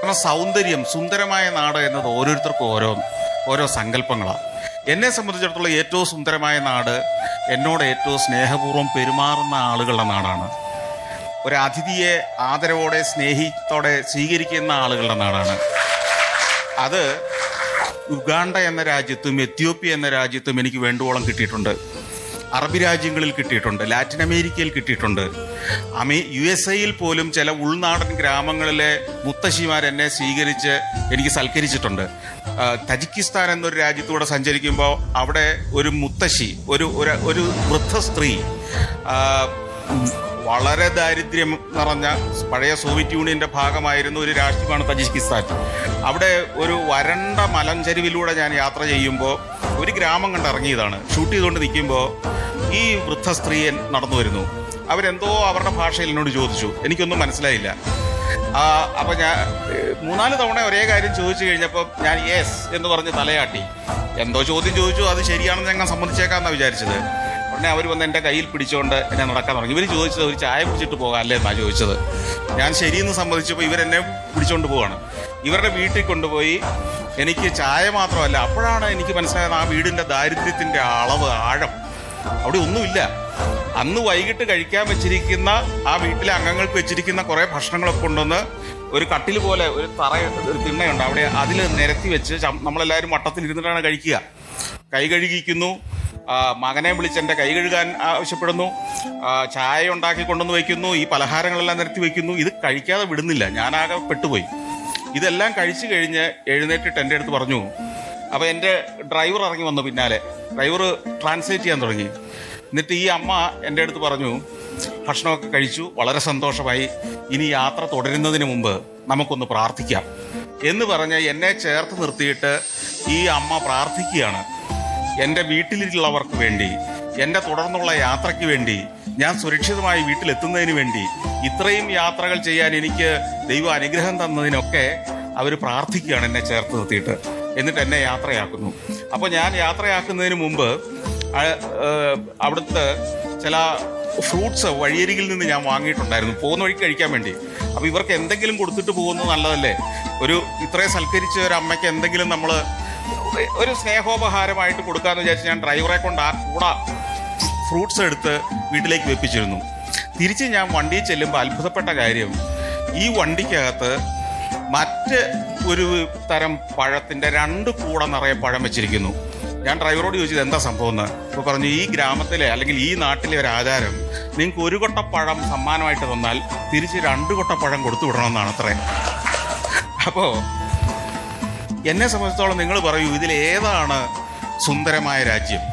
കാരണം സൗന്ദര്യം സുന്ദരമായ നാട് എന്നത് ഓരോരുത്തർക്കും ഓരോ ഓരോ സങ്കല്പങ്ങളാണ് എന്നെ സംബന്ധിച്ചിടത്തോളം ഏറ്റവും സുന്ദരമായ നാട് എന്നോട് ഏറ്റവും സ്നേഹപൂർവം പെരുമാറുന്ന ആളുകളുടെ നാടാണ്. ഒരു അതിഥിയെ ആദരവോടെ സ്നേഹിത്തോടെ സ്വീകരിക്കുന്ന ആളുകളുടെ നാടാണ്. അത് ഉഗാണ്ട എന്ന രാജ്യത്തും എത്യോപ്യ എന്ന രാജ്യത്തും എനിക്ക് വേണ്ടുവോളം കിട്ടിയിട്ടുണ്ട്. അറബി രാജ്യങ്ങളിൽ കിട്ടിയിട്ടുണ്ട് ലാറ്റിൻ അമേരിക്കയിൽ കിട്ടിയിട്ടുണ്ട്. അമേ യു എസ് എയിൽ പോലും ചില ഉൾനാടൻ ഗ്രാമങ്ങളിലെ മുത്തശ്ശിമാർ എന്നെ സ്വീകരിച്ച് എനിക്ക് സൽക്കരിച്ചിട്ടുണ്ട്. തജിക്കിസ്ഥാൻ എന്നൊരു രാജ്യത്തൂടെ സഞ്ചരിക്കുമ്പോൾ അവിടെ ഒരു മുത്തശ്ശി ഒരു ഒരു- വൃദ്ധ സ്ത്രീ വളരെ ദാരിദ്ര്യം നിറഞ്ഞ പഴയ സോവിയറ്റ് യൂണിയന്റെ ഭാഗമായിരുന്ന ഒരു രാഷ്ട്രീയമാണ് തജിക്കിസ്ഥാൻ. അവിടെ ഒരു വരണ്ട മലഞ്ചരിവിലൂടെ ഞാൻ യാത്ര ചെയ്യുമ്പോൾ ഒരു ഗ്രാമം കണ്ടിറങ്ങിയതാണ് ഷൂട്ട് ചെയ്തുകൊണ്ട് നിൽക്കുമ്പോൾ ഈ വൃദ്ധ സ്ത്രീ നടന്നു വരുന്നു. അവരെന്തോ അവരുടെ ഭാഷയിൽ എന്നോട് ചോദിച്ചു. എനിക്കൊന്നും മനസ്സിലായില്ല. ആ, അപ്പൊ ഞാൻ മൂന്നാൽ തവണ ഒരേ കാര്യം ചോദിച്ചു കഴിഞ്ഞപ്പോൾ ഞാൻ യെസ് എന്ന് പറഞ്ഞ് തലയാട്ടി. എന്തോ ചോദ്യം ചോദിച്ചു അത് ശരിയാണെന്ന് ഞങ്ങൾ സമ്മതിച്ചേക്കാന്നാണ് വിചാരിച്ചത്. ഉടനെ അവർ വന്ന് എന്റെ കയ്യിൽ പിടിച്ചുകൊണ്ട് എന്നെ നടക്കാൻ തുടങ്ങി ഇവർ ചോദിച്ചത് ഒരു ചായ കുടിച്ചിട്ട് പോകാം അല്ലേ എന്നാണ് ചോദിച്ചത്. ഞാൻ ശരിയെന്ന് സമ്മതിച്ചപ്പോൾ ഇവരെന്നെ പിടിച്ചുകൊണ്ട് പോവാണ്. ഇവരുടെ വീട്ടിൽ കൊണ്ടുപോയി എനിക്ക് ചായ മാത്രമല്ല അപ്പോഴാണ് എനിക്ക് മനസ്സിലായത് ആ വീടിന്റെ ദാരിദ്ര്യത്തിന്റെ അളവ് ആഴം. അവിടെ ഒന്നുമില്ല. അന്ന് വൈകിട്ട് കഴിക്കാൻ വെച്ചിരിക്കുന്ന ആ വീട്ടിലെ അംഗങ്ങൾക്ക് വെച്ചിരിക്കുന്ന കുറേ ഭക്ഷണങ്ങളൊക്കെ കൊണ്ടുവന്ന് ഒരു കട്ടിൽ പോലെ ഒരു തറ ഒരു തിണ്ണയുണ്ട്. അവിടെ അതിൽ നിരത്തി വെച്ച് നമ്മളെല്ലാവരും വട്ടത്തിൽ ഇരുന്നിട്ടാണ് കഴിക്കുക. കൈ കഴുകിക്കുന്നു. മകനെ വിളിച്ച് എന്റെ കൈ കഴുകാൻ ആവശ്യപ്പെടുന്നു. ചായ ഉണ്ടാക്കി കൊണ്ടുവന്ന് വയ്ക്കുന്നു. ഈ പലഹാരങ്ങളെല്ലാം നിരത്തി വയ്ക്കുന്നു. ഇത് കഴിക്കാതെ വിടുന്നില്ല. ഞാനാകെ പെട്ടുപോയി. ഇതെല്ലാം കഴിച്ചു കഴിഞ്ഞ് എഴുന്നേറ്റിട്ട് എന്റെ അടുത്ത് പറഞ്ഞു അപ്പോൾ എന്റെ ഡ്രൈവർ ഇറങ്ങി വന്നു പിന്നാലെ. ഡ്രൈവർ ട്രാൻസ്ലേറ്റ് ചെയ്യാൻ തുടങ്ങി. എന്നിട്ട് ഈ അമ്മ എന്റെ അടുത്ത് പറഞ്ഞു ഭക്ഷണമൊക്കെ കഴിച്ചു വളരെ സന്തോഷമായി. ഇനി യാത്ര തുടരുന്നതിന് മുമ്പ് നമുക്കൊന്ന് പ്രാർത്ഥിക്കാം. എന്ന് പറഞ്ഞ് എന്നെ ചേർത്ത് നിർത്തിയിട്ട് ഈ അമ്മ പ്രാർത്ഥിക്കുകയാണ്. എന്റെ വീട്ടിലുള്ളവർക്ക് വേണ്ടി എന്റെ തുടർന്നുള്ള യാത്രയ്ക്ക് വേണ്ടി ഞാൻ സുരക്ഷിതമായി വീട്ടിലെത്തുന്നതിന് വേണ്ടി ഇത്രയും യാത്രകൾ ചെയ്യാൻ എനിക്ക് ദൈവം അനുഗ്രഹം തന്നതിനൊക്കെ അവർ പ്രാർത്ഥിക്കുകയാണ് എന്നെ ചേർത്ത് നിർത്തിയിട്ട്. എന്നിട്ട് എന്നെ യാത്രയാക്കുന്നു. അപ്പോൾ ഞാൻ യാത്രയാക്കുന്നതിന് മുമ്പ് അവിടുത്തെ ചില ഫ്രൂട്ട്സ് വഴിയരികിൽ നിന്ന് ഞാൻ വാങ്ങിയിട്ടുണ്ടായിരുന്നു. പോകുന്ന വഴിക്ക് കഴിക്കാൻ വേണ്ടി. അപ്പോൾ ഇവർക്ക് എന്തെങ്കിലും കൊടുത്തിട്ട് പോകുന്നത് നല്ലതല്ലേ? ഒരു ഇത്രയും സൽക്കരിച്ച ഒരു അമ്മയ്ക്ക് എന്തെങ്കിലും നമ്മൾ ഒരു സ്നേഹോപഹാരമായിട്ട് കൊടുക്കാമെന്ന് വിചാരിച്ച് ഞാൻ ഡ്രൈവറെ കൊണ്ട് ആ കൂട ഫ്രൂട്ട്സ് എടുത്ത് വീട്ടിലേക്ക് വെപ്പിച്ചിരുന്നു. തിരിച്ച് ഞാൻ വണ്ടിയിൽ ചെല്ലുമ്പോൾ അത്ഭുതപ്പെട്ട കാര്യം ഈ വണ്ടിക്കകത്ത് മറ്റ് ഒരു തരം പഴത്തിന്റെ രണ്ട് കൂട നിറയെ പഴം വെച്ചിരിക്കുന്നു. ഞാൻ ഡ്രൈവറോട് ചോദിച്ചത് എന്താ സംഭവം എന്ന്? അപ്പോൾ പറഞ്ഞു ഈ ഗ്രാമത്തിലെ അല്ലെങ്കിൽ ഈ നാട്ടിലെ ഒരു ആചാരം നിങ്ങൾക്ക് ഒരു കൊട്ട പഴം സമ്മാനമായിട്ട് തന്നാൽ തിരിച്ച് രണ്ട് കൊട്ട പഴം കൊടുത്തു വിടണമെന്നാണ് അത്രേ. അപ്പോൾ എന്നെ സംബന്ധിച്ചോളം നിങ്ങൾ പറയൂ ഇതിലേതാണ് സുന്ദരമായ രാജ്യം?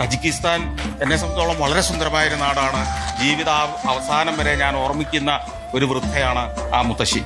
തജിക്കിസ്ഥാൻ എന്നെ സംബന്ധിച്ചോളം വളരെ സുന്ദരമായ ഒരു നാടാണ്. ജീവിത അവസാനം വരെ ഞാൻ ഓർമ്മിക്കുന്ന ഒരു വൃദ്ധയാണ് ആ മുത്തശ്ശി.